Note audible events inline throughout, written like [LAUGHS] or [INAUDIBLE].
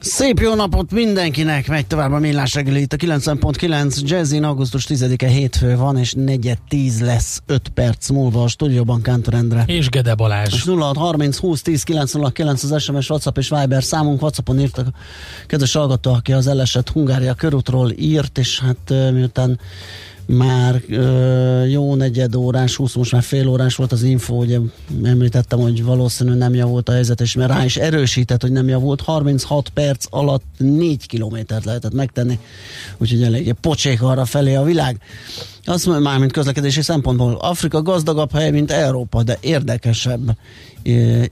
Szép jó napot mindenkinek, megy tovább a millás reggeli itt a 90.9 Jazzin, augusztus 10-e hétfő van, és negyed 10 lesz 5 perc múlva a stúdióban Kántor Endre. És Gede Balázs. És 0630 20 10 909 az SMS, WhatsApp és Viber számunk. Whatsappon írtak a kedves hallgató, aki az elesett Hungária körútról írt, és hát miután már ö, jó negyed órás, 20, most már fél órás volt az info, ugye említettem, hogy valószínű nem javult a helyzet, és mert rá is erősített, hogy nem javult, 36 perc alatt 4 kilométert lehetett megtenni, úgyhogy eléggé pocsék arra felé a világ. Azt mondja már, mint közlekedési szempontból, Afrika gazdagabb hely, mint Európa, de érdekesebb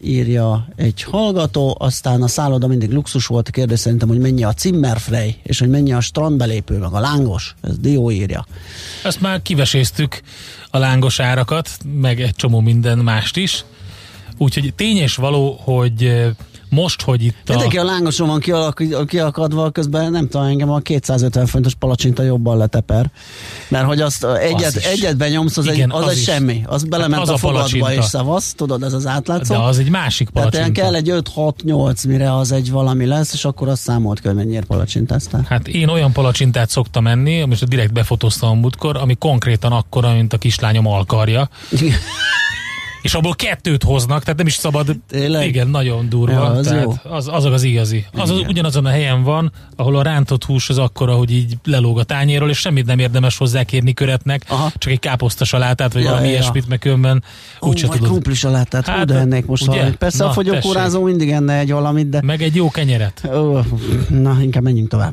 írja egy hallgató, aztán a szálloda mindig luxus volt, kérdés szerintem, hogy mennyi a Zimmerfrey, és hogy mennyi a strandbelépő, meg a lángos, ez Dió írja. Ezt már kiveséztük a lángos árakat, meg egy csomó minden mást is, úgyhogy tény és való, hogy most, hogy itt a... Mindenki a lángoson van kialak, kiakadva, közben nem tudom, engem a 250 fontos palacsinta jobban leteper. Mert hogy azt egyet, az egyet benyomsz, az, Igen, egy, az, az egy is. semmi. Az belement hát az a, a fogadba és szavasz, tudod, ez az átlátszó. De az egy másik palacsinta. Tehát kell egy 5-6-8, mire az egy valami lesz, és akkor azt számolt hogy mennyire palacsintáztál. Hát én olyan palacsintát szoktam enni, most direkt befotóztam a múltkor, ami konkrétan akkora, mint a kislányom alkarja. És abból kettőt hoznak, tehát nem is szabad. Tényleg? Igen, nagyon durva. Ja, az, tehát jó. Az, azok az igazi. Az, az ugyanazon a helyen van, ahol a rántott hús az akkora, hogy így lelóg a tányéről, és semmit nem érdemes hozzá kérni köretnek, Aha. csak egy káposzta salátát, vagy ja, valami ja. ilyesmit, meg különben úgyse tudod. krumpli salátát, hát, de ennék most ugye? valami. Persze na, a fogyókórázó mindig enne egy valamit, de... Meg egy jó kenyeret. Ó, na, inkább menjünk tovább.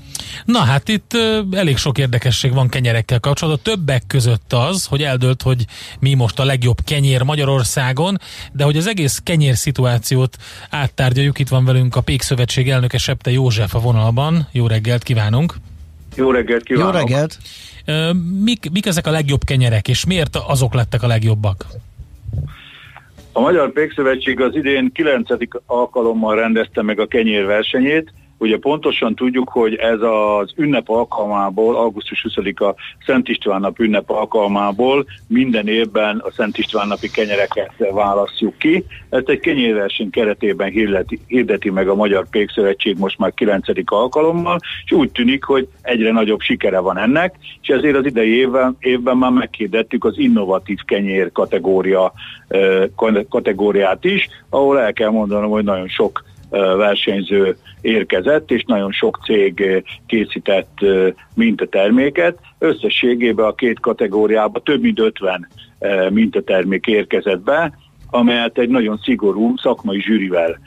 Na hát itt elég sok érdekesség van kenyerekkel kapcsolatban. Többek között az, hogy eldölt, hogy mi most a legjobb kenyér Magyarországon, de hogy az egész kenyér szituációt áttárgyaljuk. Itt van velünk a Pék Szövetség elnöke Septe József a vonalban. Jó reggelt kívánunk! Jó reggelt kívánok! Jó reggelt! Mik, mik ezek a legjobb kenyerek, és miért azok lettek a legjobbak? A Magyar Pékszövetség az idén 9. alkalommal rendezte meg a kenyérversenyét, Ugye pontosan tudjuk, hogy ez az ünnep alkalmából, augusztus 20-a Szent István nap ünnep alkalmából minden évben a Szent István napi kenyereket választjuk ki. Ezt egy kenyérverseny keretében hirdeti, hirdeti meg a Magyar Pékszövetség most már 9. alkalommal, és úgy tűnik, hogy egyre nagyobb sikere van ennek, és ezért az idei évben, évben már meghirdettük az innovatív kenyér kategória, kategóriát is, ahol el kell mondanom, hogy nagyon sok versenyző érkezett, és nagyon sok cég készített mintaterméket. Összességében a két kategóriában több mint 50 mintatermék érkezett be, amelyet egy nagyon szigorú szakmai zsűrivel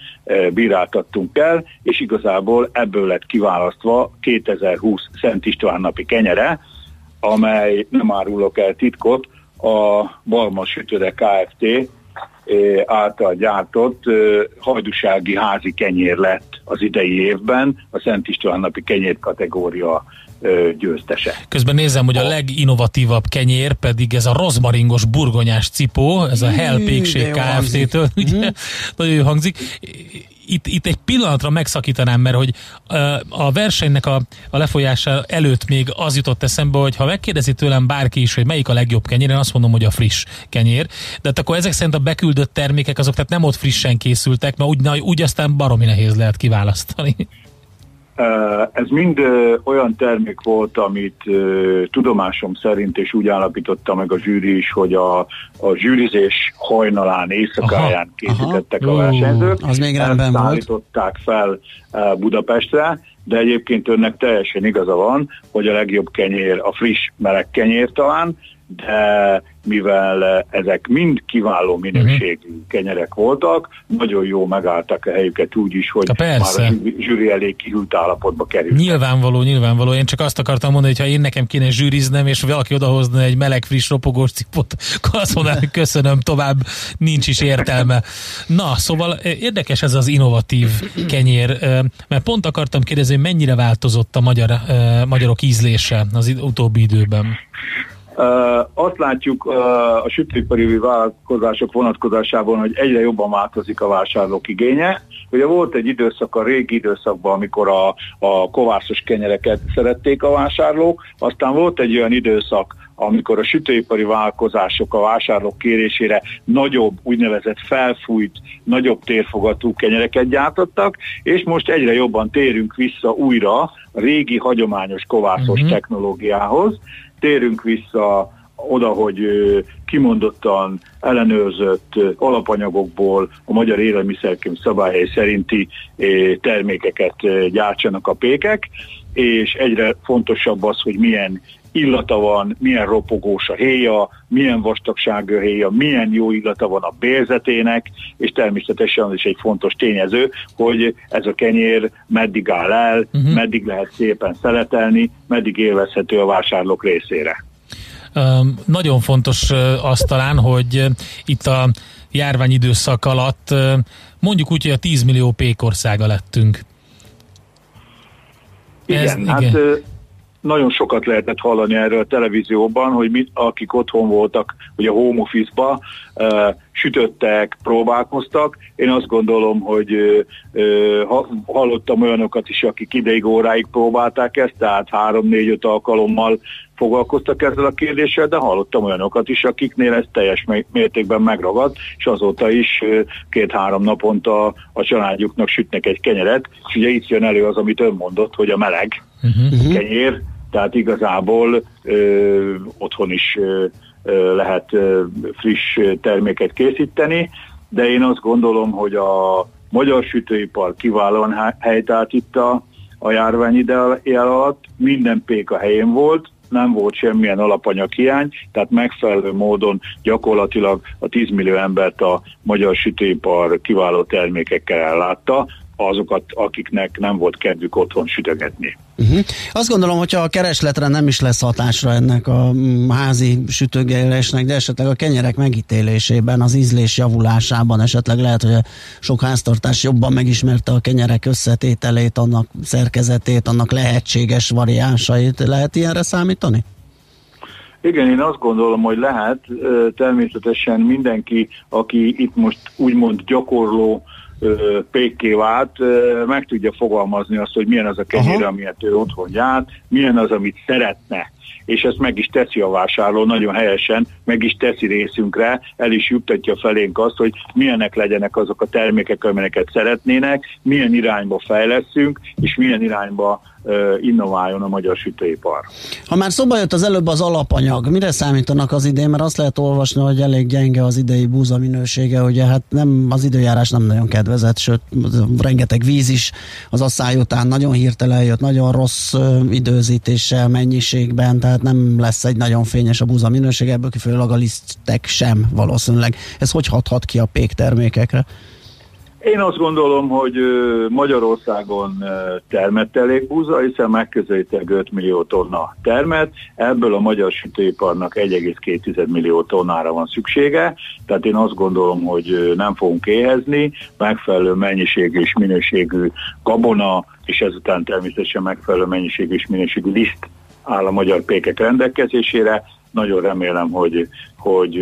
bíráltattunk el, és igazából ebből lett kiválasztva 2020 Szent István napi kenyere, amely nem árulok el titkot, a Balma Sütőre Kft által gyártott hajdusági házi kenyér lett az idei évben a Szent István napi kenyér kategória győztese. Közben nézem, hogy a leginnovatívabb kenyér pedig ez a rozmaringos burgonyás cipó, ez a Hell Pékség Kft-től, [LAUGHS] ugye? Nagyon jó hangzik itt, itt egy pillanatra megszakítanám, mert hogy a versenynek a, a lefolyása előtt még az jutott eszembe, hogy ha megkérdezi tőlem bárki is, hogy melyik a legjobb kenyér, én azt mondom, hogy a friss kenyér. De hát akkor ezek szerint a beküldött termékek azok tehát nem ott frissen készültek, mert úgy, úgy aztán baromi nehéz lehet kiválasztani. Ez mind olyan termék volt, amit tudomásom szerint, és úgy állapította meg a zsűri is, hogy a, a zsűrizés hajnalán, éjszakáján aha, készítettek aha. a versenyzők. Az még rendben volt. állították fel Budapestre, de egyébként önnek teljesen igaza van, hogy a legjobb kenyér a friss meleg kenyér talán, de mivel ezek mind kiváló minőségű uh-huh. kenyerek voltak, nagyon jó megálltak a helyüket úgy is, hogy Persze. már a zsűri elég kihűlt állapotba került. Nyilvánvaló, nyilvánvaló. Én csak azt akartam mondani, hogy ha én nekem kéne zsűriznem, és valaki odahozna egy meleg, friss, ropogós cipot, azt mondanám, köszönöm, tovább nincs is értelme. Na, szóval érdekes ez az innovatív kenyér, mert pont akartam kérdezni, hogy mennyire változott a magyar, magyarok ízlése az utóbbi időben. Azt látjuk a sütőipari vállalkozások vonatkozásában, hogy egyre jobban változik a vásárlók igénye. Ugye volt egy időszak a régi időszakban, amikor a, a kovászos kenyereket szerették a vásárlók, aztán volt egy olyan időszak, amikor a sütőipari vállalkozások a vásárlók kérésére nagyobb, úgynevezett felfújt, nagyobb térfogatú kenyereket gyártottak, és most egyre jobban térünk vissza újra a régi hagyományos kovászos uh-huh. technológiához, térünk vissza oda, hogy kimondottan ellenőrzött alapanyagokból a magyar élelmiszerkém szabályai szerinti termékeket gyártsanak a pékek, és egyre fontosabb az, hogy milyen illata van, milyen ropogós a héja, milyen vastagságú a héja, milyen jó illata van a bérzetének, és természetesen az is egy fontos tényező, hogy ez a kenyér meddig áll el, uh-huh. meddig lehet szépen szeletelni, meddig élvezhető a vásárlók részére. Um, nagyon fontos uh, az talán, hogy uh, itt a járványidőszak alatt uh, mondjuk úgy, hogy a 10 millió pékországa lettünk. Igen, Ez, hát igen nagyon sokat lehetett hallani erről a televízióban, hogy mi, akik otthon voltak, hogy a home office-ba uh, sütöttek, próbálkoztak. Én azt gondolom, hogy uh, hallottam olyanokat is, akik ideig óráig próbálták ezt, tehát három-négy-öt alkalommal foglalkoztak ezzel a kérdéssel, de hallottam olyanokat is, akiknél ez teljes mértékben megragadt, és azóta is két-három naponta a családjuknak sütnek egy kenyeret, és ugye itt jön elő az, amit ön mondott, hogy a meleg uh-huh. kenyér, tehát igazából ö, otthon is ö, lehet ö, friss terméket készíteni, de én azt gondolom, hogy a magyar sütőipar kiválóan helytált itt a, a járvány ide alatt, minden pék a helyén volt, nem volt semmilyen alapanyag hiány, tehát megfelelő módon gyakorlatilag a 10 millió embert a magyar sütőipar kiváló termékekkel ellátta, azokat, akiknek nem volt kedvük otthon sütögetni. Uh-huh. Azt gondolom, hogyha a keresletre nem is lesz hatásra ennek a mm, házi sütőgelésnek, de esetleg a kenyerek megítélésében, az ízlés javulásában esetleg lehet, hogy a sok háztartás jobban megismerte a kenyerek összetételét, annak szerkezetét, annak lehetséges variánsait. Lehet ilyenre számítani? Igen, én azt gondolom, hogy lehet. Természetesen mindenki, aki itt most úgymond gyakorló pékké vált, meg tudja fogalmazni azt, hogy milyen az a kenyér, Aha. amilyet ő otthon járt, milyen az, amit szeretne és ezt meg is teszi a vásárló nagyon helyesen, meg is teszi részünkre, el is juttatja felénk azt, hogy milyenek legyenek azok a termékek, amelyeket szeretnének, milyen irányba fejleszünk, és milyen irányba innováljon a magyar sütőipar. Ha már szóba jött az előbb az alapanyag, mire számítanak az idén? Mert azt lehet olvasni, hogy elég gyenge az idei búza minősége, ugye hát nem, az időjárás nem nagyon kedvezett, sőt rengeteg víz is az asszály után nagyon hirtelen jött, nagyon rossz időzítéssel, mennyiségben, tehát nem lesz egy nagyon fényes a búza minőség, ebből kifolyólag a lisztek sem valószínűleg. Ez hogy hathat ki a pék termékekre? Én azt gondolom, hogy Magyarországon termett elég búza, hiszen megközelítőleg 5 millió tonna termet, ebből a magyar sütőiparnak 1,2 millió tonnára van szüksége, tehát én azt gondolom, hogy nem fogunk éhezni, megfelelő mennyiségű és minőségű gabona, és ezután természetesen megfelelő mennyiségű és minőségű liszt áll a magyar pékek rendelkezésére. Nagyon remélem, hogy hogy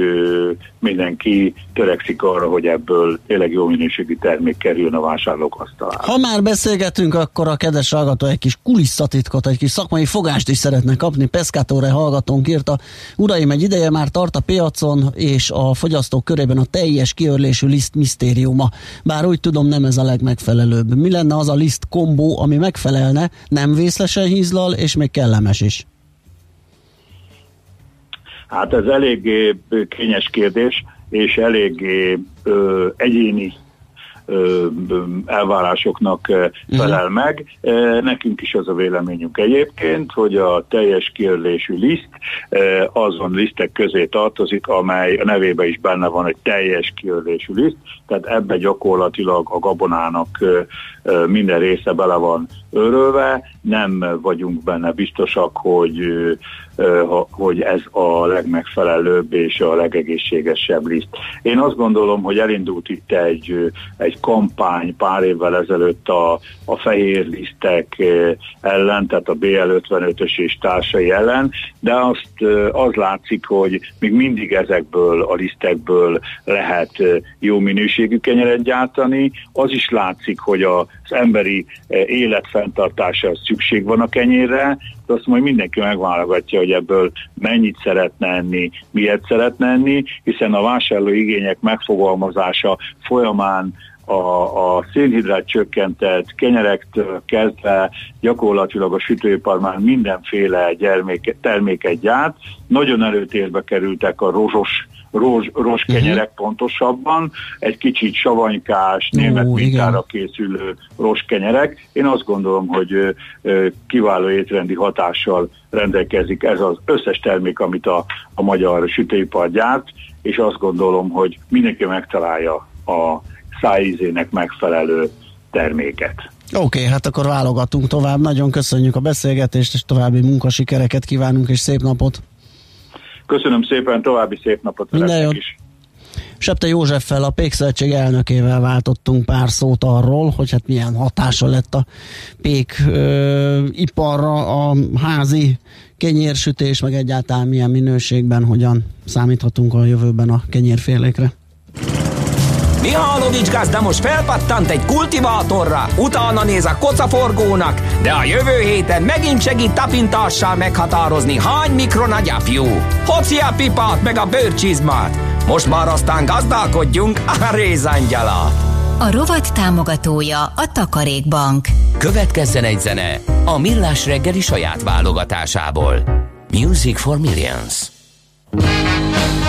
mindenki törekszik arra, hogy ebből tényleg jó minőségű termék kerüljön a vásárlók asztalára. Ha már beszélgetünk, akkor a kedves hallgató egy kis kulisszatitkot, egy kis szakmai fogást is szeretne kapni. Pescatóre hallgatónk írta, uraim, egy ideje már tart a piacon, és a fogyasztók körében a teljes kiörlésű liszt misztériuma. Bár úgy tudom, nem ez a legmegfelelőbb. Mi lenne az a liszt kombó, ami megfelelne, nem vészlesen hízlal, és még kellemes is? Hát ez eléggé kényes kérdés, és eléggé ö, egyéni elvárásoknak mhm. felel meg. Nekünk is az a véleményünk egyébként, hogy a teljes kiörlésű liszt azon lisztek közé tartozik, amely a nevébe is benne van egy teljes kiörlésű liszt, tehát ebbe gyakorlatilag a gabonának minden része bele van örölve, nem vagyunk benne biztosak, hogy, hogy ez a legmegfelelőbb és a legegészségesebb liszt. Én azt gondolom, hogy elindult itt egy, egy kampány pár évvel ezelőtt a, a fehér lisztek ellen, tehát a BL55-ös és társai ellen, de azt az látszik, hogy még mindig ezekből a lisztekből lehet jó minőségű kenyeret gyártani. Az is látszik, hogy az emberi életfenntartása szükség van a kenyérre, de azt majd mindenki megválogatja, hogy ebből mennyit szeretne enni, miért szeretne enni, hiszen a vásárló igények megfogalmazása folyamán a, a szénhidrát csökkentett kenyerektől kezdve gyakorlatilag a sütőipar már mindenféle gyerméke, terméket gyárt. Nagyon előtérbe kerültek a rozsos rózs, rozskenyerek uh-huh. pontosabban, egy kicsit savanykás, német uh, mintára készülő rozskenyerek. Én azt gondolom, hogy ö, kiváló étrendi hatással rendelkezik ez az összes termék, amit a, a magyar sütőipar gyárt, és azt gondolom, hogy mindenki megtalálja a szájízének megfelelő terméket. Oké, okay, hát akkor válogatunk tovább. Nagyon köszönjük a beszélgetést, és további munkasikereket kívánunk, és szép napot! Köszönöm szépen, további szép napot Minden is. Septe Józseffel, a Pékszövetség elnökével váltottunk pár szót arról, hogy hát milyen hatása lett a pék ö, iparra a házi kenyérsütés, meg egyáltalán milyen minőségben, hogyan számíthatunk a jövőben a kenyérfélékre. Mihálovics gazda most felpattant egy kultivátorra, utána néz a kocaforgónak, de a jövő héten megint segít tapintással meghatározni, hány mikron a gyapjú. Hoci a pipát meg a bőrcsizmát. Most már aztán gazdálkodjunk a rézangyalat. A rovat támogatója a Takarékbank. Következzen egy zene a Millás reggeli saját válogatásából. Music for Millions. Ezt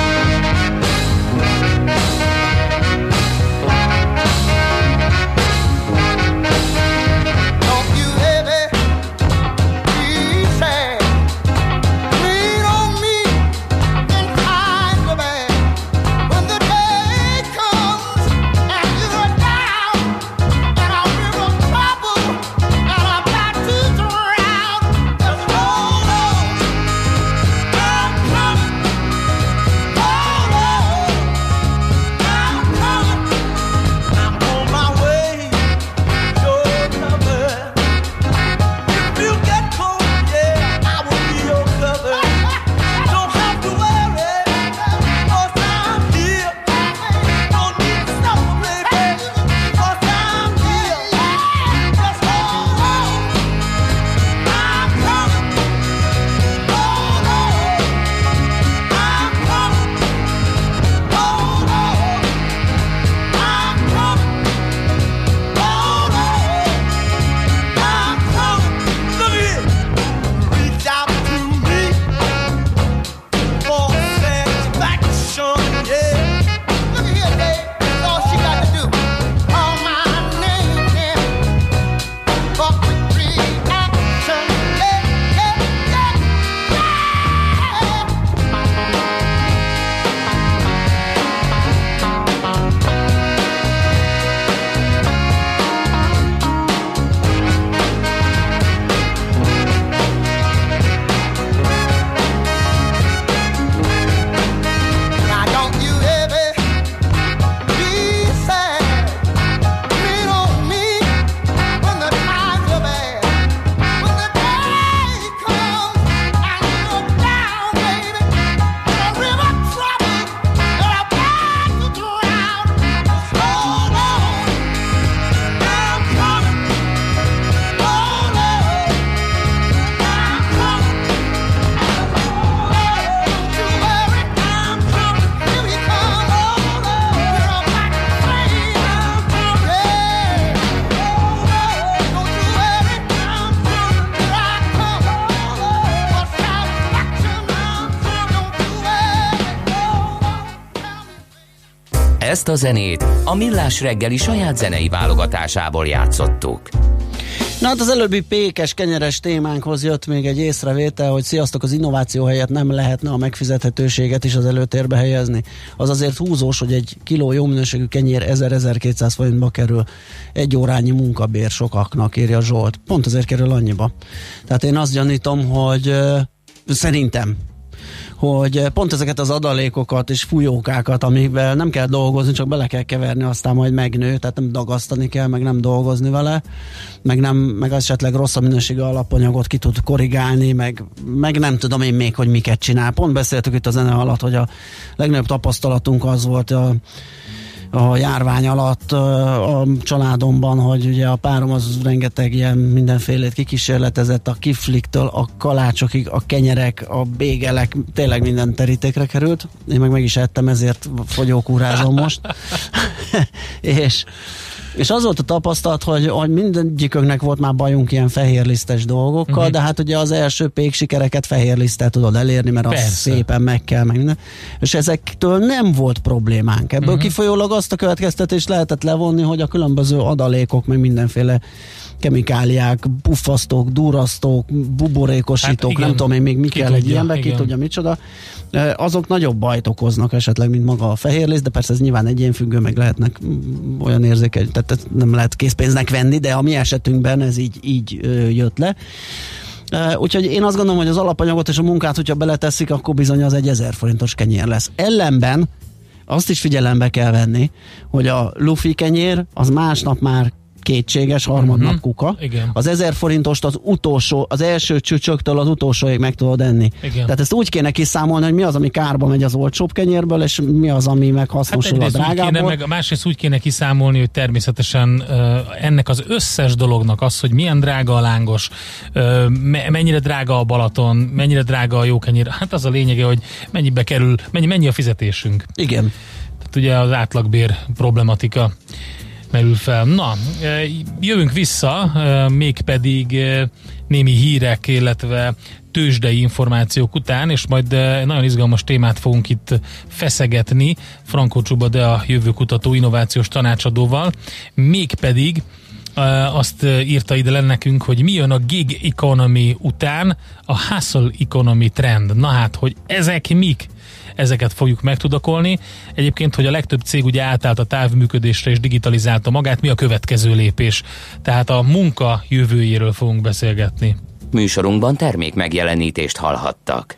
a zenét a Millás reggeli saját zenei válogatásából játszottuk. Na hát az előbbi pékes, kenyeres témánkhoz jött még egy észrevétel, hogy sziasztok, az innováció helyett nem lehetne a megfizethetőséget is az előtérbe helyezni. Az azért húzós, hogy egy kiló jó minőségű kenyér 1000-1200 forintba kerül. Egy órányi munkabér sokaknak, írja Zsolt. Pont azért kerül annyiba. Tehát én azt gyanítom, hogy uh, szerintem hogy eh, pont ezeket az adalékokat és fújókákat, amivel nem kell dolgozni, csak bele kell keverni, aztán majd megnő, tehát nem dagasztani kell, meg nem dolgozni vele, meg, nem, meg esetleg rossz a minőségű alapanyagot ki tud korrigálni, meg, meg nem tudom én még, hogy miket csinál. Pont beszéltük itt a zene alatt, hogy a legnagyobb tapasztalatunk az volt a a járvány alatt a családomban, hogy ugye a párom az rengeteg ilyen mindenfélét kikísérletezett, a kifliktől a kalácsokig, a kenyerek, a bégelek, tényleg minden terítékre került. Én meg meg is ettem, ezért fogyókúrázom most. [LAUGHS] és és az volt a tapasztalat, hogy, hogy mindegyikünknek volt már bajunk ilyen fehérlisztes dolgokkal, uh-huh. de hát ugye az első pék sikereket fehérlisztel tudod elérni, mert Persze. az szépen meg kell, meg minden. És ezektől nem volt problémánk. Ebből uh-huh. kifolyólag azt a következtetést lehetett levonni, hogy a különböző adalékok, meg mindenféle kemikáliák, puffasztók, durasztók, buborékosítók, hát igen, nem tudom én még mi kell tudja, egy ilyenbe, ki tudja micsoda, azok nagyobb bajt okoznak esetleg, mint maga a fehérlész, de persze ez nyilván egyénfüggő, meg lehetnek mm, olyan érzékeny, tehát nem lehet készpénznek venni, de a mi esetünkben ez így, így jött le. Úgyhogy én azt gondolom, hogy az alapanyagot és a munkát, hogyha beleteszik, akkor bizony az egy ezer forintos kenyér lesz. Ellenben azt is figyelembe kell venni, hogy a lufi kenyér az másnap már kétséges harmadnap uh-huh. kuka. Igen. Az ezer forintost az utolsó, az első csücsöktől az utolsóig meg tudod enni. Igen. Tehát ezt úgy kéne kiszámolni, hogy mi az, ami kárba megy az olcsóbb kenyérből, és mi az, ami meg hasznosul hát a drágából. Kéne, meg, másrészt úgy kéne kiszámolni, hogy természetesen uh, ennek az összes dolognak az, hogy milyen drága a lángos, uh, me, mennyire drága a Balaton, mennyire drága a jó kenyér, hát az a lényege, hogy mennyibe kerül, mennyi, mennyi a fizetésünk. Igen. Tehát ugye az átlagbér problematika merül fel. Na, e, jövünk vissza, e, mégpedig e, némi hírek, illetve tőzsdei információk után, és majd nagyon izgalmas témát fogunk itt feszegetni Frankó Csuba, de a jövőkutató innovációs tanácsadóval, mégpedig azt írta ide le nekünk, hogy mi jön a gig economy után a hustle economy trend. Na hát, hogy ezek mik? ezeket fogjuk megtudakolni. Egyébként, hogy a legtöbb cég ugye átállt a távműködésre és digitalizálta magát, mi a következő lépés? Tehát a munka jövőjéről fogunk beszélgetni. Műsorunkban termék megjelenítést hallhattak.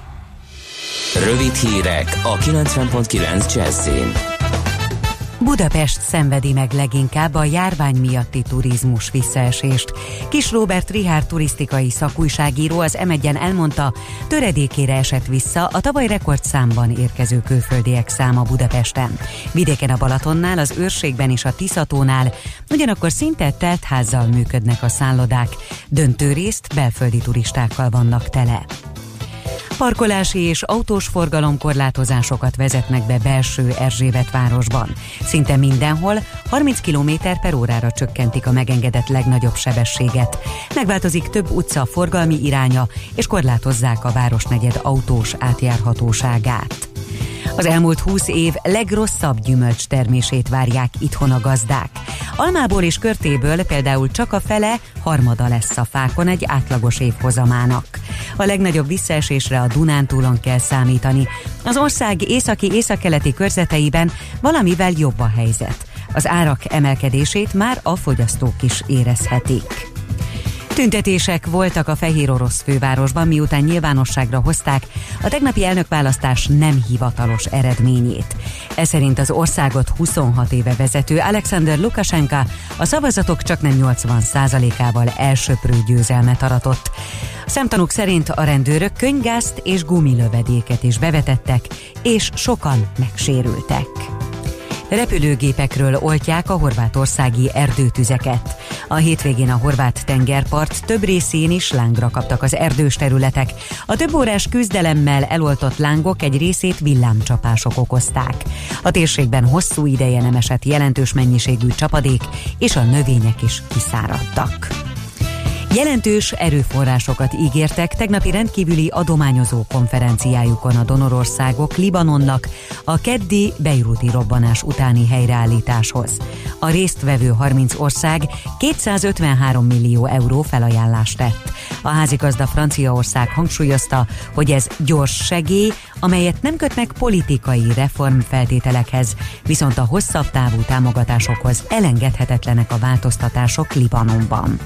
Rövid hírek a 90.9 Jazzin. Budapest szenvedi meg leginkább a járvány miatti turizmus visszaesést. Kis Robert Rihár turisztikai szakújságíró az m elmondta, töredékére esett vissza a tavaly rekordszámban érkező külföldiek száma Budapesten. Vidéken a Balatonnál, az őrségben és a Tiszatónál ugyanakkor szinte teltházzal működnek a szállodák, döntő részt belföldi turistákkal vannak tele. Parkolási és autós forgalomkorlátozásokat vezetnek be belső Erzsébet városban. Szinte mindenhol 30 km per órára csökkentik a megengedett legnagyobb sebességet. Megváltozik több utca forgalmi iránya, és korlátozzák a városnegyed autós átjárhatóságát. Az elmúlt 20 év legrosszabb gyümölcs termését várják itthon a gazdák. Almából és körtéből például csak a fele harmada lesz a fákon egy átlagos évhozamának. A legnagyobb visszaesésre a Dunántúlon kell számítani. Az ország északi-északkeleti körzeteiben valamivel jobb a helyzet. Az árak emelkedését már a fogyasztók is érezhetik. Tüntetések voltak a fehér orosz fővárosban, miután nyilvánosságra hozták a tegnapi elnökválasztás nem hivatalos eredményét. Ez szerint az országot 26 éve vezető Alexander Lukashenka a szavazatok csak nem 80%-ával elsöprő győzelmet aratott. Szemtanúk szerint a rendőrök könygázt és gumilövedéket is bevetettek, és sokan megsérültek. Repülőgépekről oltják a horvátországi erdőtüzeket. A hétvégén a horvát tengerpart több részén is lángra kaptak az erdős területek. A több órás küzdelemmel eloltott lángok egy részét villámcsapások okozták. A térségben hosszú ideje nem esett jelentős mennyiségű csapadék, és a növények is kiszáradtak. Jelentős erőforrásokat ígértek tegnapi rendkívüli adományozó konferenciájukon a donorországok Libanonnak a keddi beiruti robbanás utáni helyreállításhoz. A résztvevő 30 ország 253 millió euró felajánlást tett. A házigazda Franciaország hangsúlyozta, hogy ez gyors segély, amelyet nem kötnek politikai reformfeltételekhez, viszont a hosszabb távú támogatásokhoz elengedhetetlenek a változtatások Libanonban.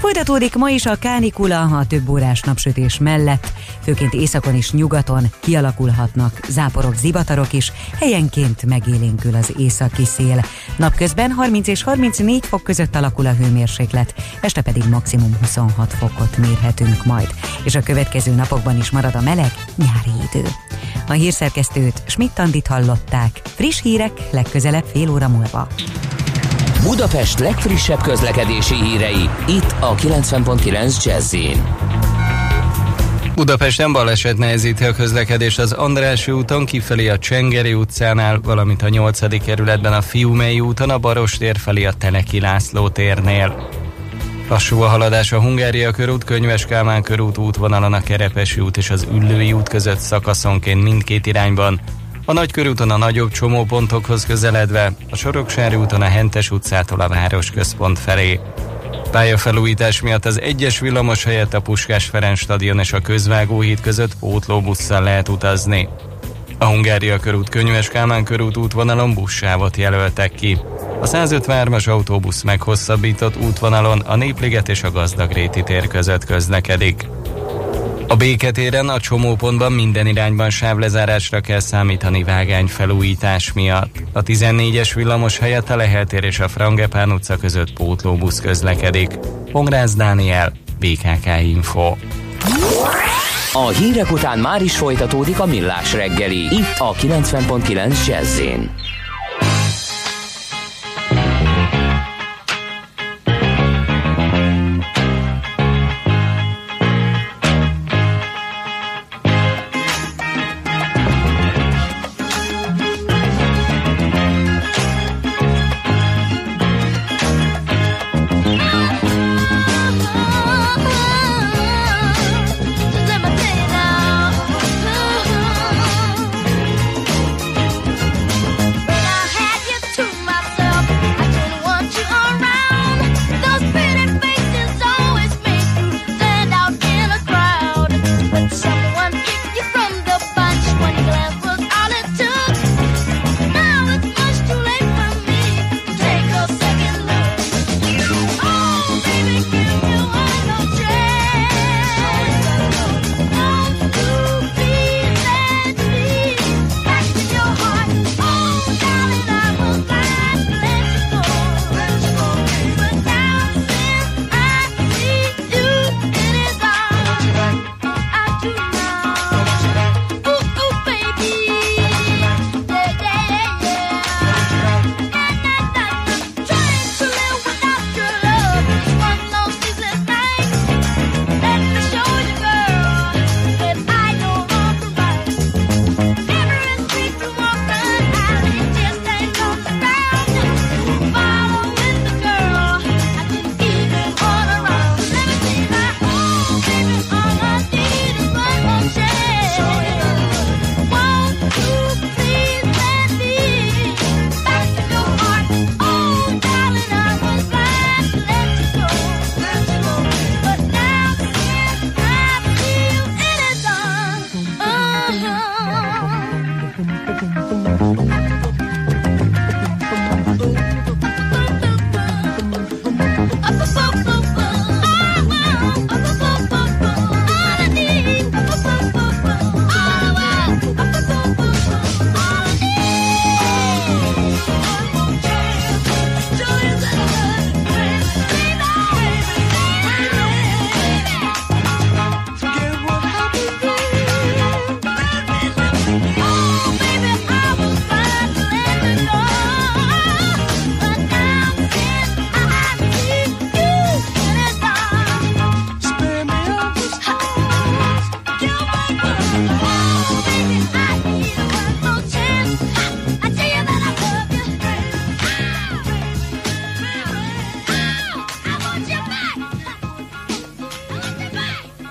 Folytatódik ma is a kánikula, a több órás napsütés mellett, főként északon és nyugaton kialakulhatnak záporok, zivatarok is, helyenként megélénkül az északi szél. Napközben 30 és 34 fok között alakul a hőmérséklet, este pedig maximum 26 fokot mérhetünk majd, és a következő napokban is marad a meleg nyári idő. A hírszerkesztőt Schmidt-Tandit hallották. Friss hírek legközelebb fél óra múlva. Budapest legfrissebb közlekedési hírei, itt a 90.9 jazz Budapesten baleset nehezíti a közlekedés az Andrássy úton kifelé a Csengeri utcánál, valamint a 8. kerületben a Fiumei úton a Barostér felé a Teneki László térnél. Lassú a haladás a Hungária körút, Könyves Kálmán körút útvonalon a Kerepesi út és az Üllői út között szakaszonként mindkét irányban, a Nagykörúton a nagyobb csomópontokhoz közeledve, a Soroksári úton a Hentes utcától a városközpont felé. Pályafelújítás miatt az egyes villamos helyett a Puskás Ferenc stadion és a Közvágóhíd között pótlóbusszal lehet utazni. A Hungária körút Könyves Kálmán körút útvonalon buszsávot jelöltek ki. A 153-as autóbusz meghosszabbított útvonalon a Népliget és a Gazdagréti tér között közlekedik. A béketéren a csomópontban minden irányban sávlezárásra kell számítani vágány felújítás miatt. A 14-es villamos helyett a Leheltér és a Frangepán utca között pótlóbusz közlekedik. Pongrász Dániel, BKK Info. A hírek után már is folytatódik a millás reggeli, itt a 90.9 jazz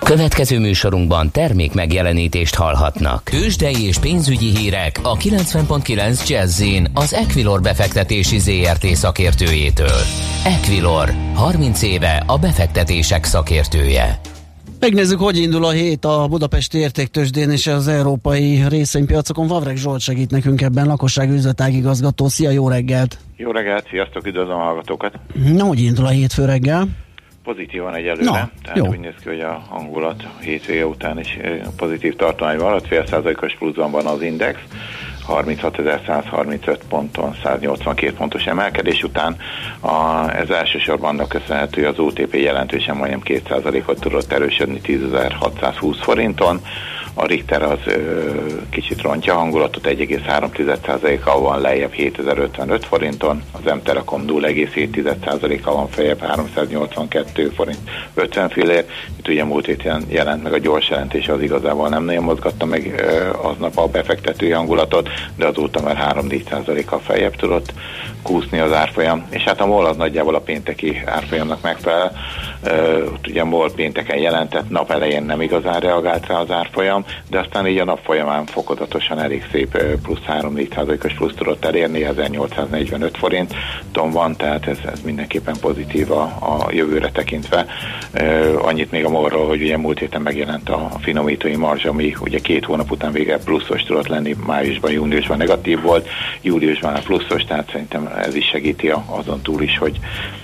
Következő műsorunkban termék megjelenítést hallhatnak. Kősdei és pénzügyi hírek a 90.9 jazz az Equilor befektetési ZRT szakértőjétől. Equilor, 30 éve a befektetések szakértője. Megnézzük, hogy indul a hét a Budapesti értéktősdén és az európai részvénypiacokon. Vavreg Zsolt segít nekünk ebben, lakosság üzletágigazgató. Szia, jó reggelt! Jó reggelt, sziasztok, üdvözlöm a hallgatókat! Na, hogy indul a hétfő reggel? Pozitívan egyelőre, Na, tehát jó. úgy néz ki, hogy a hangulat hétvége után is pozitív tartomány van, fél százalékos pluszban van az index, 36.135 ponton, 182 pontos emelkedés után. A, ez elsősorban annak köszönhető, hogy az OTP jelentősen majdnem 2%-ot tudott erősödni 10.620 forinton, a Richter az ö, kicsit rontja a hangulatot, 1,3%-kal van lejjebb 7055 forinton, az M-Telekom 0,7%-kal van feljebb 382 forint 50 fillér. Itt ugye múlt héten jelent meg a gyors jelentés, az igazából nem nagyon mozgatta meg ö, aznap a befektetői hangulatot, de azóta már 3-4%-kal feljebb tudott kúszni az árfolyam, és hát a MOL az nagyjából a pénteki árfolyamnak megfelel. Ugye a MOL pénteken jelentett, nap elején nem igazán reagált rá az árfolyam, de aztán így a nap folyamán fokozatosan elég szép plusz 3-4%-os plusz tudott elérni, 1845 forint ton van, tehát ez, ez mindenképpen pozitív a, a jövőre tekintve. Annyit még a MOL-ról, hogy ugye múlt héten megjelent a finomítói marzs, ami ugye két hónap után végre pluszos tudott lenni, májusban, júniusban negatív volt, júliusban pluszos, tehát szerintem ez is segíti azon túl is, hogy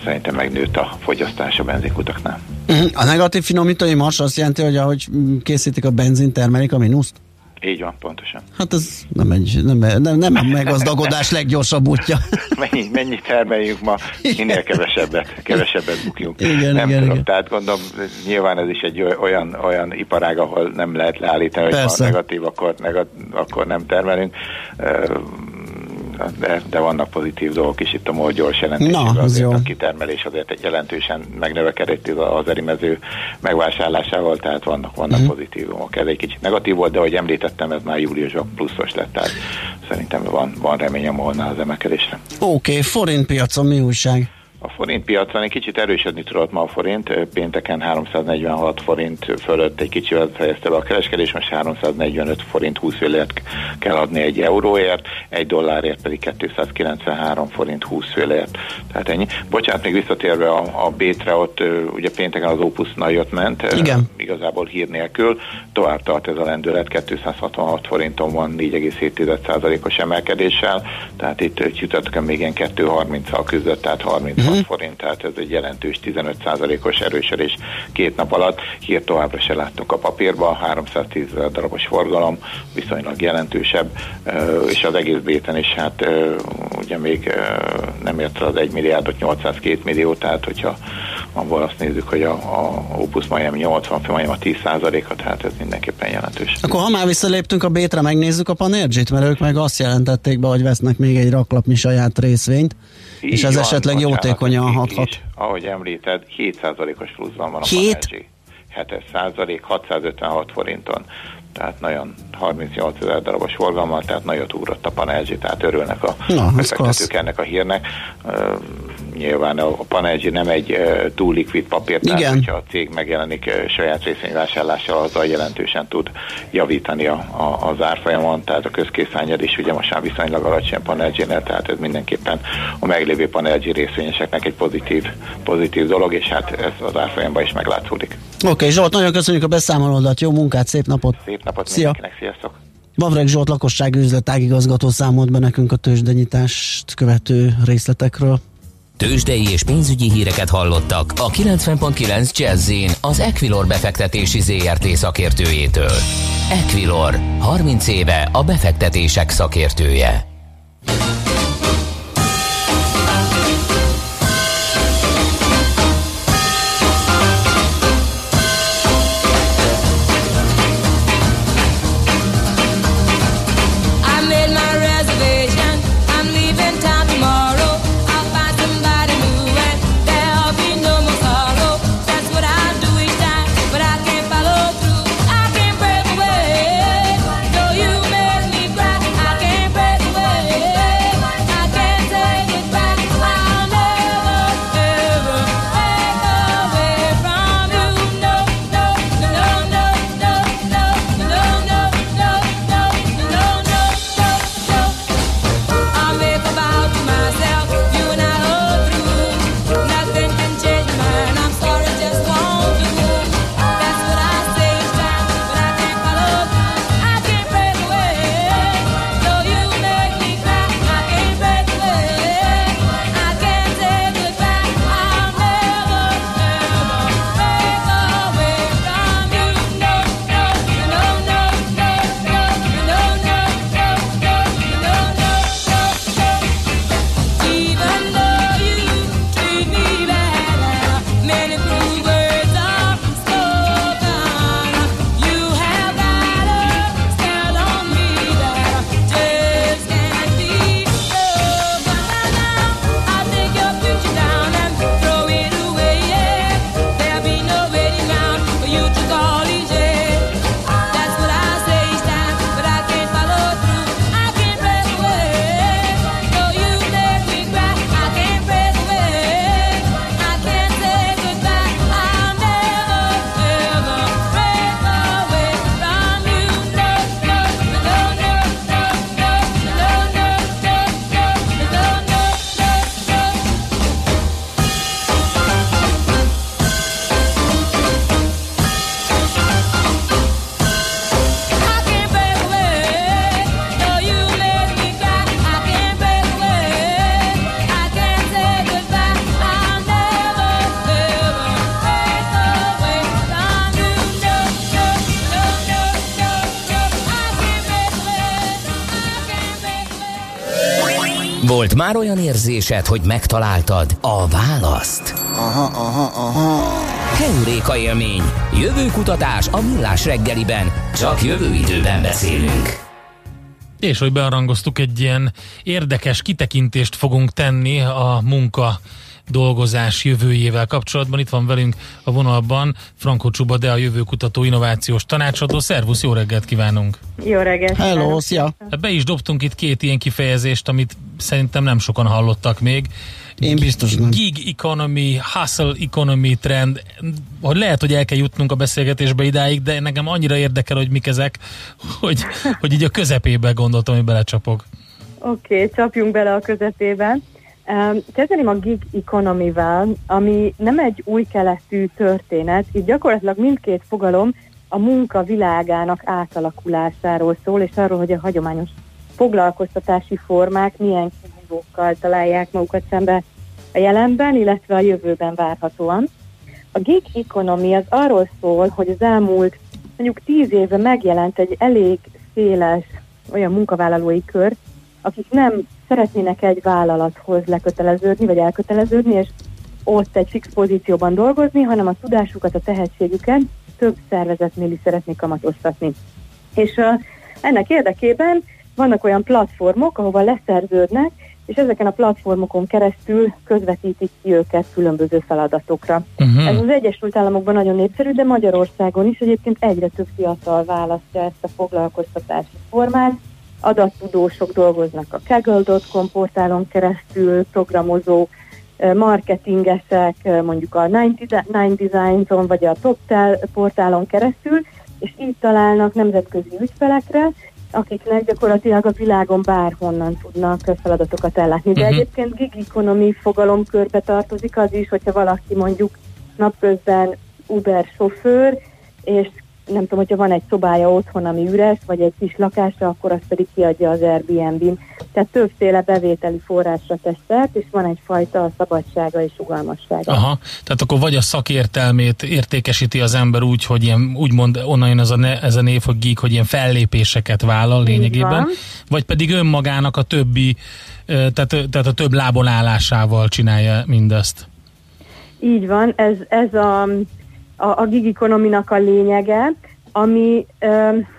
szerintem megnőtt a fogyasztás a benzinkutaknál. Mhm. A negatív finomítói mars azt jelenti, hogy ahogy készítik a benzin, termelik a mínuszt? Így van, pontosan. Hát ez nem, egy, nem, nem, nem a meggazdagodás [LAUGHS] leggyorsabb útja. mennyi, mennyi termeljünk ma, minél kevesebbet, kevesebbet bukjunk. Igen, nem igen, tudom, igen. tehát gondolom, nyilván ez is egy olyan, olyan iparág, ahol nem lehet leállítani, hogy ha negatív, akkor, negatív, akkor nem termelünk de, de vannak pozitív dolgok is itt a MOL gyors jelentésében. Na, azért jó. a kitermelés azért egy jelentősen megnövekedett az erimező megvásárlásával, tehát vannak, vannak uh-huh. pozitívumok. Ez egy kicsit negatív volt, de ahogy említettem, ez már júliusban pluszos lett, tehát szerintem van, van remény a MOL-nál az emelkedésre. Oké, okay, forint piacon mi újság? A forint piacon egy kicsit erősödni tudott ma a forint, pénteken 346 forint fölött egy kicsivel fejezte be a kereskedés, most 345 forint 20 félért kell adni egy euróért, egy dollárért pedig 293 forint 20 félért. Tehát ennyi. Bocsánat, még visszatérve a, a Bétre, ott ugye pénteken az Opus nagyot ment, Igen. igazából hír nélkül, tovább tart ez a lendület, 266 forinton van 4,7%-os emelkedéssel, tehát itt csütörtökön még ilyen 230-al küzdött, tehát 30 uh-huh. Forint, tehát ez egy jelentős 15%-os erősödés két nap alatt. Hír továbbra se láttunk a papírban, 310 darabos forgalom, viszonylag jelentősebb, és az egész béten is hát ugye még nem ért az 1 milliárdot, 802 millió, tehát hogyha abból azt nézzük, hogy a, a Opus majdnem 80, majdnem a 10 a tehát ez mindenképpen jelentős. Akkor ha már visszaléptünk a Bétre, megnézzük a Panergyt, mert ők meg azt jelentették be, hogy vesznek még egy raklapnyi saját részvényt, így és ez van, esetleg jótékonyan hathat. Is, ahogy említed, 7%-os pluszban van a 7? Panergy. 7 százalék, 656 forinton tehát nagyon 38 ezer darabos forgalommal, tehát nagyot ugrott a Panergy, tehát örülnek a Na, befektetők ennek a hírnek. Uh, nyilván a Panergy nem egy uh, túl likvid papír, tehát Igen. hogyha a cég megjelenik uh, saját részvényvásárlással, azzal jelentősen tud javítani a, a, az árfolyamon, tehát a közkészányad is ugye most már viszonylag alacsony panergy tehát ez mindenképpen a meglévő Panergy részvényeseknek egy pozitív, pozitív dolog, és hát ez az árfolyamban is meglátszódik. Oké, okay, Zsolt, nagyon köszönjük a beszámolódat, jó munkát, szép napot! Szép napot Szia. mindenkinek, sziasztok! Vavreg Zsolt lakossági üzletágigazgató számolt be nekünk a tőzsdenyitást követő részletekről. Tőzsdei és pénzügyi híreket hallottak a 90.9 jazz az Equilor befektetési ZRT szakértőjétől. Equilor, 30 éve a befektetések szakértője. Már olyan érzésed, hogy megtaláltad a választ? Aha, aha, aha. Heuréka élmény. Jövőkutatás a millás reggeliben. Csak jövő időben beszélünk. És hogy bearangoztuk egy ilyen érdekes kitekintést fogunk tenni a munka dolgozás jövőjével kapcsolatban. Itt van velünk a vonalban Franko Csuba, de a jövőkutató innovációs tanácsadó. Szervusz, jó reggelt kívánunk! Jó reggelt! Hello, szia! Hát be is dobtunk itt két ilyen kifejezést, amit szerintem nem sokan hallottak még. Én biztos nem. Gig economy, hustle economy trend, hogy lehet, hogy el kell jutnunk a beszélgetésbe idáig, de nekem annyira érdekel, hogy mik ezek, hogy, hogy így a közepébe gondoltam, hogy belecsapok. Oké, okay, csapjunk bele a közepébe. Kezdeném a gig economy-vel, ami nem egy új keletű történet, itt gyakorlatilag mindkét fogalom a munka világának átalakulásáról szól, és arról, hogy a hagyományos foglalkoztatási formák milyen kihívókkal találják magukat szembe a jelenben, illetve a jövőben várhatóan. A gig economy az arról szól, hogy az elmúlt mondjuk tíz éve megjelent egy elég széles olyan munkavállalói kör, akik nem szeretnének egy vállalathoz leköteleződni, vagy elköteleződni, és ott egy fix pozícióban dolgozni, hanem a tudásukat, a tehetségüket több szervezetnél is szeretnék kamatoztatni. És uh, ennek érdekében vannak olyan platformok, ahova leszerződnek, és ezeken a platformokon keresztül közvetítik ki őket különböző feladatokra. Uh-huh. Ez az Egyesült Államokban nagyon népszerű, de Magyarországon is egyébként egyre több fiatal választja ezt a foglalkoztatási formát, adattudósok dolgoznak a Kaggle.com portálon keresztül, programozó marketingesek mondjuk a Nine Designs-on vagy a TopTel portálon keresztül, és így találnak nemzetközi ügyfelekre, akiknek gyakorlatilag a világon bárhonnan tudnak feladatokat ellátni. De uh-huh. egyébként gig economy fogalomkörbe tartozik az is, hogyha valaki mondjuk napközben Uber sofőr, és nem tudom, hogyha van egy szobája otthon, ami üres, vagy egy kis lakása, akkor azt pedig kiadja az Airbnb-n. Tehát többféle bevételi forrásra tesz és van egyfajta szabadsága és rugalmassága. Aha, tehát akkor vagy a szakértelmét értékesíti az ember úgy, hogy ilyen, úgymond onnan jön ez a, ne, ez a név, hogy geek, hogy ilyen fellépéseket vállal lényegében, vagy pedig önmagának a többi, tehát, tehát a több lábon állásával csinálja mindezt. Így van, ez, ez a a, a gig economy-nak a lényege, ami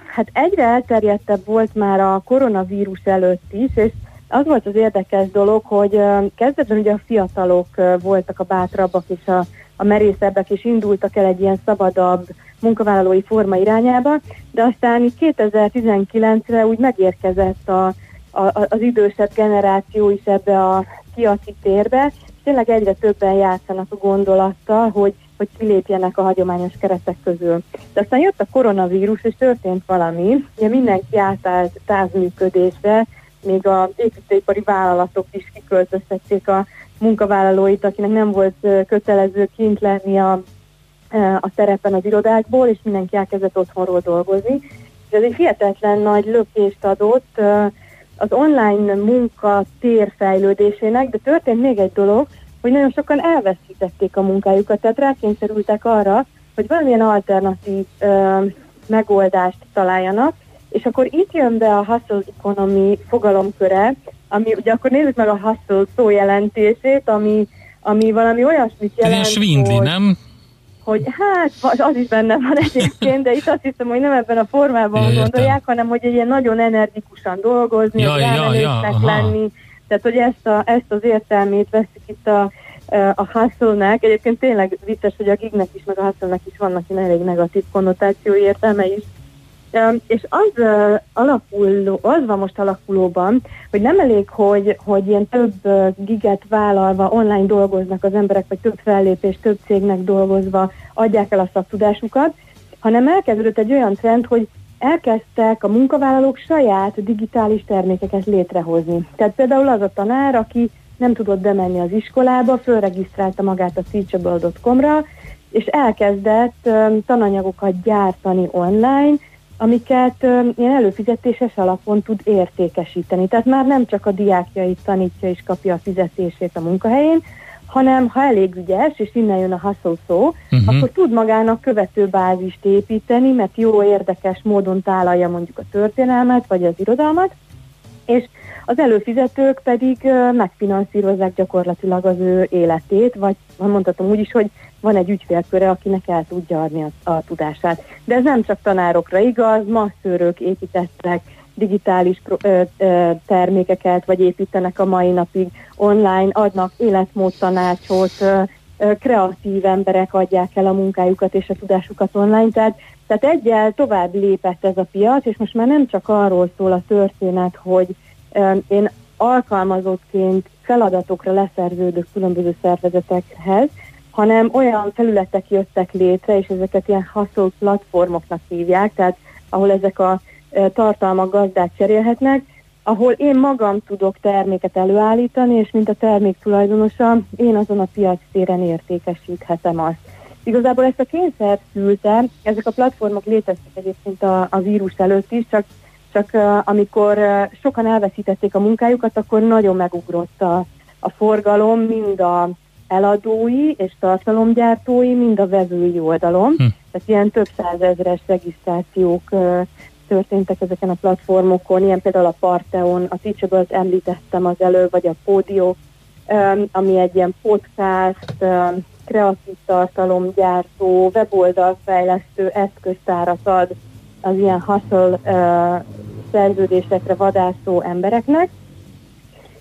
hát egyre elterjedtebb volt már a koronavírus előtt is, és az volt az érdekes dolog, hogy kezdetben ugye a fiatalok voltak a bátrabbak és a, a merészebbek, és indultak el egy ilyen szabadabb munkavállalói forma irányába, de aztán 2019-re úgy megérkezett a, a, az idősebb generáció is ebbe a piaci térbe, és tényleg egyre többen játszanak a gondolattal, hogy hogy kilépjenek a hagyományos keretek közül. De aztán jött a koronavírus, és történt valami, ugye mindenki átállt távműködésbe, még az építőipari vállalatok is kiköltöztették a munkavállalóit, akinek nem volt kötelező kint lenni a, a terepen az irodákból, és mindenki elkezdett otthonról dolgozni. És ez egy hihetetlen nagy lökést adott az online munka térfejlődésének, de történt még egy dolog, hogy nagyon sokan elveszítették a munkájukat, tehát rákényszerültek arra, hogy valamilyen alternatív ö, megoldást találjanak, és akkor itt jön be a hustle economy fogalomköre, ami ugye akkor nézzük meg a hustle szó jelentését, ami, ami valami olyasmit jelent, Ez svindli, hogy, nem? Hogy hát az is benne van egyébként, de itt azt hiszem, hogy nem ebben a formában Értem. gondolják, hanem hogy egy ilyen nagyon energikusan dolgozni, ja, ja, ja, lenni, tehát, hogy ezt, a, ezt az értelmét veszik itt a, a hustle-nek. Egyébként tényleg vicces, hogy a gignek is, meg a hustle is vannak ilyen elég negatív konnotáció értelme is. És az, alakuló, az van most alakulóban, hogy nem elég, hogy, hogy ilyen több giget vállalva online dolgoznak az emberek, vagy több fellépés, több cégnek dolgozva adják el a szaktudásukat, hanem elkezdődött egy olyan trend, hogy elkezdtek a munkavállalók saját digitális termékeket létrehozni. Tehát például az a tanár, aki nem tudott bemenni az iskolába, fölregisztrálta magát a teachable.com-ra, és elkezdett um, tananyagokat gyártani online, amiket um, ilyen előfizetéses alapon tud értékesíteni. Tehát már nem csak a diákjait tanítja és kapja a fizetését a munkahelyén, hanem ha elég ügyes, és innen jön a hustle szó, uh-huh. akkor tud magának követőbázist építeni, mert jó érdekes módon tálalja mondjuk a történelmet, vagy az irodalmat, és az előfizetők pedig megfinanszírozzák gyakorlatilag az ő életét, vagy mondhatom úgy is, hogy van egy ügyfélköre, akinek el tudja adni a, a tudását. De ez nem csak tanárokra igaz, masszőrök építettek digitális termékeket, vagy építenek a mai napig online, adnak életmód tanácsot, kreatív emberek adják el a munkájukat és a tudásukat online, tehát tehát egyel tovább lépett ez a piac, és most már nem csak arról szól a történet, hogy én alkalmazottként feladatokra leszerződök különböző szervezetekhez, hanem olyan felületek jöttek létre, és ezeket ilyen haszol platformoknak hívják, tehát ahol ezek a tartalmak gazdák cserélhetnek, ahol én magam tudok terméket előállítani, és mint a termék tulajdonosa, én azon a piac téren értékesíthetem azt. Igazából ezt a kényszer szülte, ezek a platformok léteztek egyébként a, a vírus előtt is, csak, csak uh, amikor uh, sokan elveszítették a munkájukat, akkor nagyon megugrott a, a forgalom, mind a eladói és tartalomgyártói, mind a vevői oldalon. Hm. Tehát ilyen több százezres regisztrációk uh, történtek ezeken a platformokon, ilyen például a Parteon, a teachable említettem az előbb, vagy a um, ami egy ilyen podcast, kreatív tartalomgyártó, weboldalfejlesztő eszköztárat ad az ilyen hustle szerződésekre vadászó embereknek,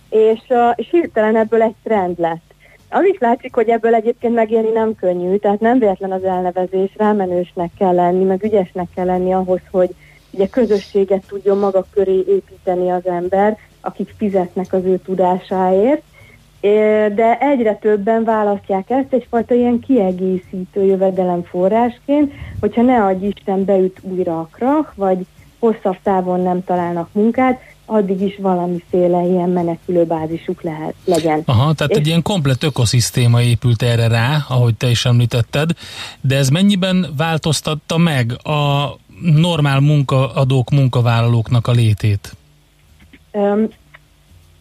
és, és hirtelen ebből egy trend lett. Az is látszik, hogy ebből egyébként megélni nem könnyű, tehát nem véletlen az elnevezés, rámenősnek kell lenni, meg ügyesnek kell lenni ahhoz, hogy ugye közösséget tudjon maga köré építeni az ember, akik fizetnek az ő tudásáért, de egyre többen választják ezt egyfajta ilyen kiegészítő jövedelemforrásként, hogyha ne adj Isten beüt újra a krach, vagy hosszabb távon nem találnak munkát, addig is valamiféle ilyen menekülő bázisuk lehet, legyen. Aha, tehát És egy ilyen komplet ökoszisztéma épült erre rá, ahogy te is említetted, de ez mennyiben változtatta meg a normál munkaadók, munkavállalóknak a létét?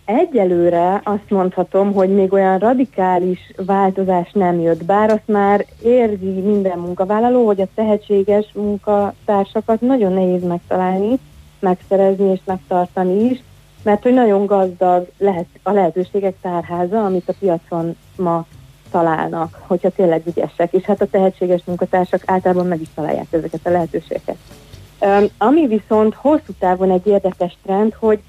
Egyelőre azt mondhatom, hogy még olyan radikális változás nem jött, bár azt már érzi minden munkavállaló, hogy a tehetséges munkatársakat nagyon nehéz megtalálni, megszerezni és megtartani is, mert hogy nagyon gazdag lehet a lehetőségek tárháza, amit a piacon ma találnak, hogyha tényleg ügyesek, és hát a tehetséges munkatársak általában meg is találják ezeket a lehetőségeket. Um, ami viszont hosszú távon egy érdekes trend, hogy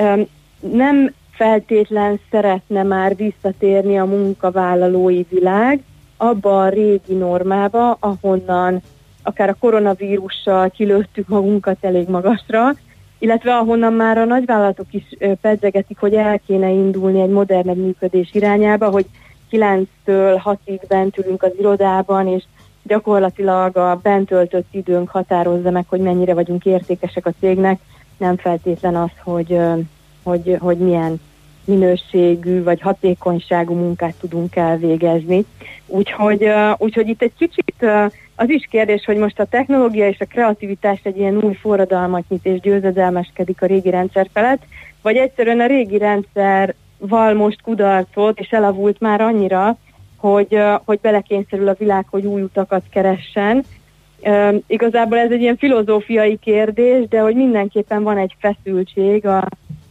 um, nem feltétlen szeretne már visszatérni a munkavállalói világ abba a régi normába, ahonnan akár a koronavírussal kilőttük magunkat elég magasra, illetve ahonnan már a nagyvállalatok is pedzegetik, hogy el kéne indulni egy modernebb működés irányába, hogy 9-től 6-ig bent ülünk az irodában, és gyakorlatilag a bent időnk határozza meg, hogy mennyire vagyunk értékesek a cégnek, nem feltétlen az, hogy hogy, hogy milyen minőségű vagy hatékonyságú munkát tudunk elvégezni. Úgyhogy, úgyhogy itt egy kicsit az is kérdés, hogy most a technológia és a kreativitás egy ilyen új forradalmat nyit és győzedelmeskedik a régi rendszer felett, vagy egyszerűen a régi rendszer val most kudarcot, és elavult már annyira, hogy, hogy belekényszerül a világ, hogy új utakat keressen. Igazából ez egy ilyen filozófiai kérdés, de hogy mindenképpen van egy feszültség a,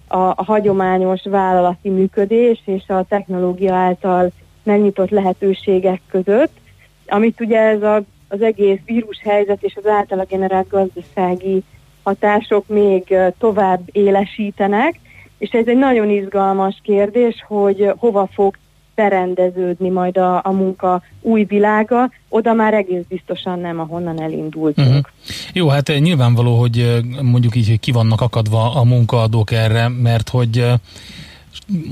a, a hagyományos vállalati működés és a technológia által megnyitott lehetőségek között, amit ugye ez a, az egész vírushelyzet és az általa generált gazdasági hatások még tovább élesítenek, és ez egy nagyon izgalmas kérdés, hogy hova fog berendeződni majd a, a munka új világa, oda már egész biztosan nem, ahonnan elindultunk. Uh-huh. Jó, hát eh, nyilvánvaló, hogy eh, mondjuk így, hogy ki vannak akadva a munkaadók erre, mert hogy eh,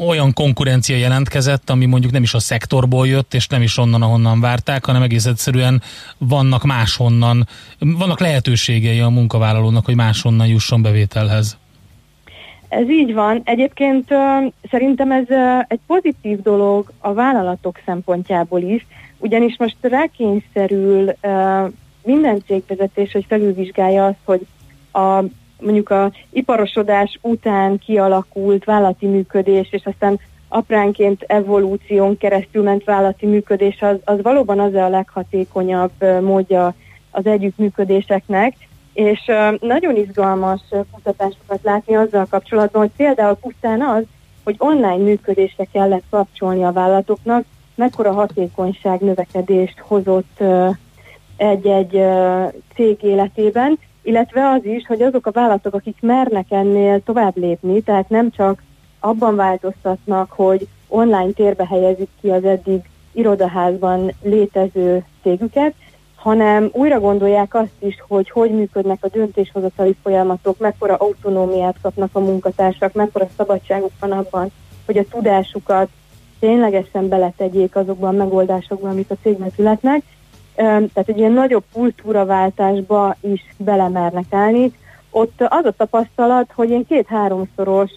olyan konkurencia jelentkezett, ami mondjuk nem is a szektorból jött, és nem is onnan, ahonnan várták, hanem egész egyszerűen vannak máshonnan, vannak lehetőségei a munkavállalónak, hogy máshonnan jusson bevételhez. Ez így van. Egyébként szerintem ez egy pozitív dolog a vállalatok szempontjából is, ugyanis most rákényszerül minden cégvezetés, hogy felülvizsgálja azt, hogy a, mondjuk a iparosodás után kialakult vállalati működés, és aztán apránként evolúción keresztül ment vállalati működés, az, az valóban az a leghatékonyabb módja az együttműködéseknek, és nagyon izgalmas kutatásokat látni azzal kapcsolatban, hogy például pusztán az, hogy online működésre kellett kapcsolni a vállalatoknak, mekkora hatékonyság növekedést hozott egy-egy cég életében, illetve az is, hogy azok a vállalatok, akik mernek ennél tovább lépni, tehát nem csak abban változtatnak, hogy online térbe helyezik ki az eddig irodaházban létező cégüket, hanem újra gondolják azt is, hogy hogy működnek a döntéshozatali folyamatok, mekkora autonómiát kapnak a munkatársak, mekkora szabadságuk van abban, hogy a tudásukat ténylegesen beletegyék azokban a megoldásokban, amik a cégben születnek. Tehát egy ilyen nagyobb kultúraváltásba is belemernek állni. Ott az a tapasztalat, hogy én két-háromszoros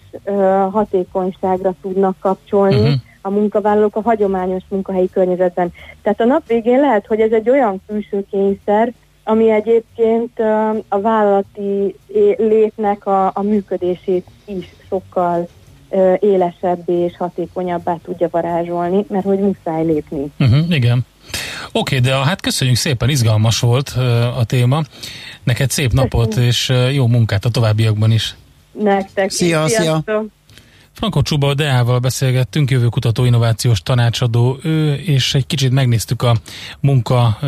hatékonyságra tudnak kapcsolni, uh-huh a munkavállalók a hagyományos munkahelyi környezetben. Tehát a nap végén lehet, hogy ez egy olyan külső kényszer, ami egyébként a vállalati létnek a, a működését is sokkal élesebbé és hatékonyabbá tudja varázsolni, mert hogy muszáj lépni. Uh-huh, igen. Oké, de hát köszönjük szépen, izgalmas volt a téma. Neked szép napot és jó munkát a továbbiakban is. Nektek. Szia, szia. Franko Csuba Deával beszélgettünk, jövőkutató innovációs tanácsadó ő, és egy kicsit megnéztük a munka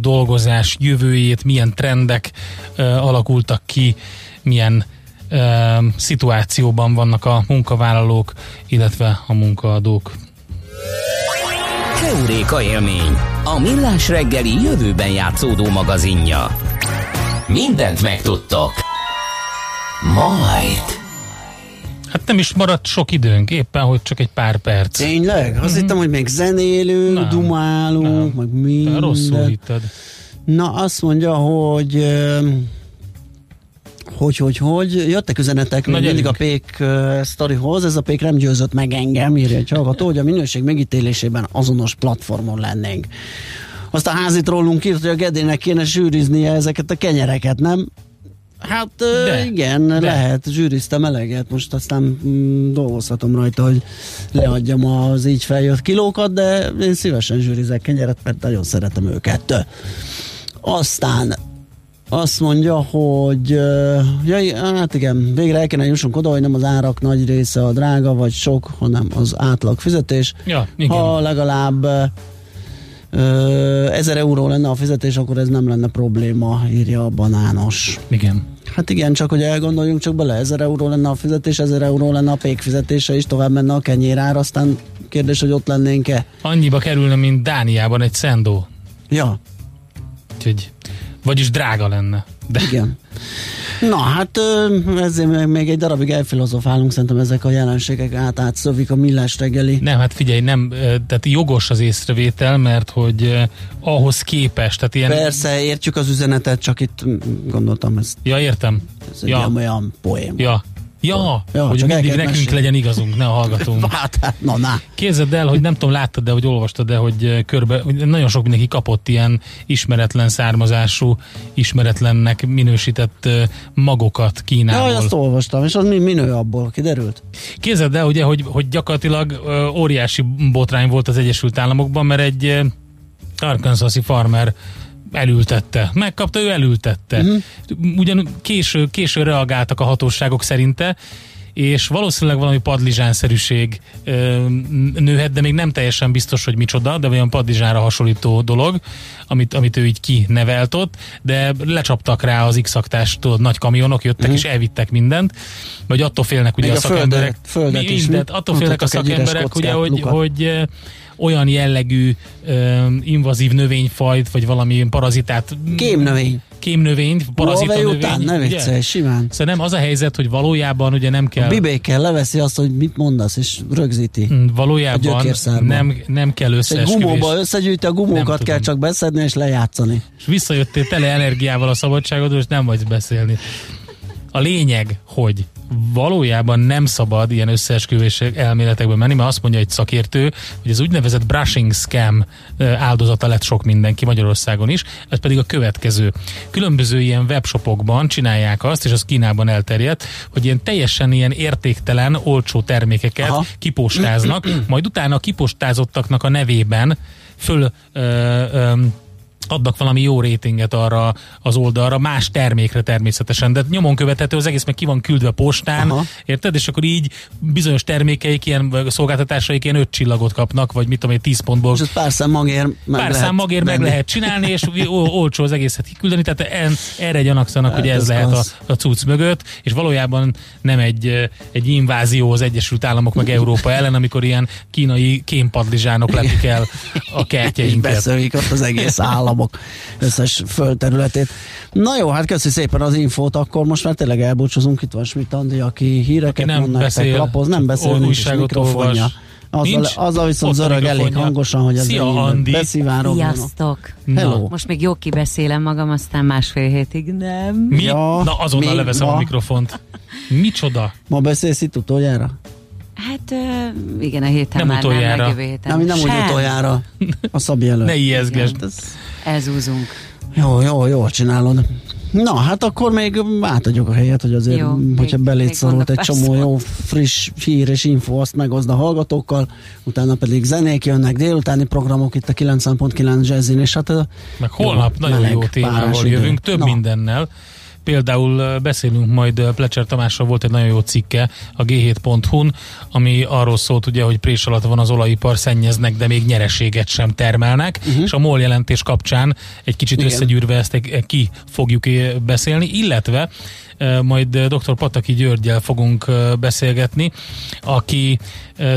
dolgozás jövőjét, milyen trendek alakultak ki, milyen szituációban vannak a munkavállalók, illetve a munkaadók. Keuréka élmény, a millás reggeli jövőben játszódó magazinja. Mindent megtudtok. Majd. Hát nem is maradt sok időnk, éppen, hogy csak egy pár perc. Tényleg? Azt mm-hmm. hittem, hogy még zenélünk, nem, dumálunk, nem. meg minden. rosszul hitted. Na, azt mondja, hogy hogy, hogy, hogy, jöttek üzenetek még mindig a Pék uh, sztorihoz, ez a Pék nem győzött meg engem, írja egy hallgató, hogy a minőség megítélésében azonos platformon lennénk. Azt a házit rólunk írt, hogy a Gedének kéne zsűriznie ezeket a kenyereket, nem? Hát de, igen, de. lehet, zsűriztem eleget, most aztán mm, dolgozhatom rajta, hogy leadjam az így feljött kilókat, de én szívesen zsűrizek kenyeret, mert nagyon szeretem őket. Aztán azt mondja, hogy ja, hát igen, végre el kéne jussunk oda, hogy nem az árak nagy része a drága vagy sok, hanem az átlag fizetés. Ja, igen. Ha legalább ezer euró lenne a fizetés, akkor ez nem lenne probléma, írja a banános. Igen. Hát igen, csak hogy elgondoljunk csak bele, ezer euró lenne a fizetés, ezer euró lenne a pék fizetése, és tovább menne a kenyérár, aztán kérdés, hogy ott lennénk-e. Annyiba kerülne, mint Dániában egy szendó. Ja. Úgyhogy, vagyis drága lenne. De. Igen. Na hát ezért még egy darabig elfilozofálunk, szerintem ezek a jelenségek át átszövik a millás reggeli. Nem, hát figyelj, nem, tehát jogos az észrevétel, mert hogy ahhoz képest, tehát ilyen... Persze, értjük az üzenetet, csak itt gondoltam ezt. Ja, értem. Ez egy ja. olyan poém. Ja, Ja, ja hogy mindig nekünk mesélni. legyen igazunk, ne hallgatunk. [LAUGHS] hát, na, na. Képzeld el, hogy nem tudom, láttad de hogy olvastad de hogy eh, körbe, nagyon sok mindenki kapott ilyen ismeretlen származású, ismeretlennek minősített eh, magokat Kínából. Ja, azt olvastam, és az mi minő abból, kiderült? Képzeld el, ugye, hogy, hogy gyakorlatilag eh, óriási botrány volt az Egyesült Államokban, mert egy Arkansas-i farmer elültette. Megkapta, ő elültette. Uh-huh. Ugyan késő, késő reagáltak a hatóságok szerinte, és valószínűleg valami padlizsánszerűség ö, nőhet, de még nem teljesen biztos, hogy micsoda, de olyan padlizsánra hasonlító dolog, amit, amit ő így kinevelt ott, de lecsaptak rá az x nagy kamionok, jöttek uh-huh. és elvittek mindent, vagy attól félnek ugye még a, a szakemberek. Földet, földet mindent, attól félnek a szakemberek, ugye, hogy, hogy olyan jellegű ö, invazív növényfajt, vagy valami parazitát. Kémnövény. Kémnövény, parazita növény. után, ne viccelj, simán. Szóval nem az a helyzet, hogy valójában ugye nem kell... A bibékkel leveszi azt, hogy mit mondasz, és rögzíti. Mm, valójában nem, nem kell összeesküvés. Gumóba összegyűjti, a gumókat kell csak beszedni és lejátszani. És visszajöttél tele energiával a szabadságodról, és nem vagy beszélni. A lényeg, hogy valójában nem szabad ilyen összeesküvés elméletekbe menni, mert azt mondja egy szakértő, hogy az úgynevezett brushing scam áldozata lett sok mindenki Magyarországon is, ez pedig a következő. Különböző ilyen webshopokban csinálják azt, és az Kínában elterjedt, hogy ilyen teljesen ilyen értéktelen, olcsó termékeket Aha. kipostáznak, majd utána a kipostázottaknak a nevében föl ö, ö, adnak valami jó rétinget arra az oldalra, más termékre természetesen, de nyomon követhető az egész, meg ki van küldve postán, Aha. érted? És akkor így bizonyos termékeik, ilyen szolgáltatásaik ilyen öt csillagot kapnak, vagy mit tudom én, tíz pontból. És pár szám magér meg pár szám magér meg lehet csinálni, és olcsó az egészet kiküldeni, tehát en, erre gyanakszanak, hát hogy ez, ez lehet a, a cucc mögött, és valójában nem egy, egy invázió az Egyesült Államok meg Európa ellen, amikor ilyen kínai kémpadlizsánok lepik el a [LAUGHS] kertjeinket. Beszölik ott az egész államok összes földterületét. Na jó, hát köszi szépen az infót, akkor most már tényleg elbúcsúzunk. Itt van Schmidt Andi, aki híreket aki nem beszél, lapoz, nem beszél, nincs mikrofonja. Olvas. Azzal, nincs, azzal viszont zörög elég hangosan, hogy ez beszivárog. Sziasztok! Hello! Most még jó kibeszélem magam, aztán másfél hétig nem. Mi? Ja, Na azonnal leveszem ma? a mikrofont. Micsoda? Ma beszélsz itt utoljára? Hát igen, a héten nem már utoljára. nem, héten. Nem, nem úgy utoljára. A Szabi előtt. Ne ijeszgesd. Ez... Elzúzunk. Jó, jó, jó csinálod. Na, hát akkor még átadjuk a helyet, hogy azért, jó, hogyha belét szorult egy csomó jó, friss hír és info, azt megozd a hallgatókkal, utána pedig zenék jönnek, délutáni programok itt a 90.9 Jazzin, és hát... Meg holnap jó, nagyon jó témával jövünk, több Na. mindennel. Például beszélünk majd, Plecser Tamásra volt egy nagyon jó cikke a g7.hu-n, ami arról szólt ugye, hogy prés alatt van az olajipar, szennyeznek, de még nyereséget sem termelnek, uh-huh. és a MOL jelentés kapcsán egy kicsit Igen. összegyűrve ezt ki fogjuk beszélni, illetve majd dr. Pataki Györgyel fogunk beszélgetni, aki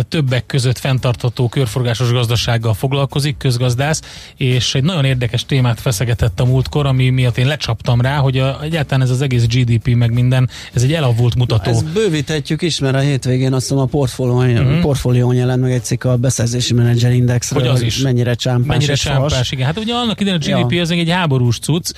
többek között fenntartható körforgásos gazdasággal foglalkozik, közgazdász, és egy nagyon érdekes témát feszegetett a múltkor, ami miatt én lecsaptam rá, hogy a, egyáltalán ez az egész GDP meg minden, ez egy elavult mutató. Ezt bővíthetjük is, mert a hétvégén azt mondom a portfólión, uh-huh. portfólión jelent meg egy cikk a beszerzési menedzser indexről, hogy, az is. mennyire csámpás mennyire csámpás, igen. Hát ugye annak idején a GDP ja. az egy háborús cucc,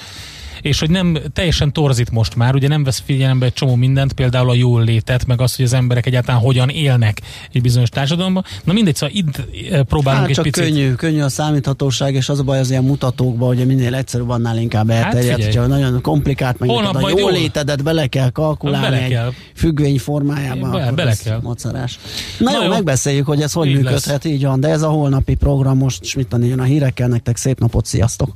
és hogy nem teljesen torzít most már, ugye nem vesz figyelembe egy csomó mindent, például a jól létet, meg azt, hogy az emberek egyáltalán hogyan élnek egy bizonyos társadalomban. Na mindegy, szóval itt eh, próbálunk hát egy picit. könnyű, könnyű a számíthatóság, és az a baj az ilyen mutatókban, hogy minél egyszerűbb, annál inkább elterjed. Hát hogyha nagyon komplikált, meg a jól létedet bele kell kalkulálni bele kell. egy függvény formájában, be, bele kell. Mocarás. Na, Na jó, jó, megbeszéljük, hogy ez hogy így működhet, lesz. így van, de ez a holnapi program most mit jön a hírekkel, nektek szép napot, sziasztok!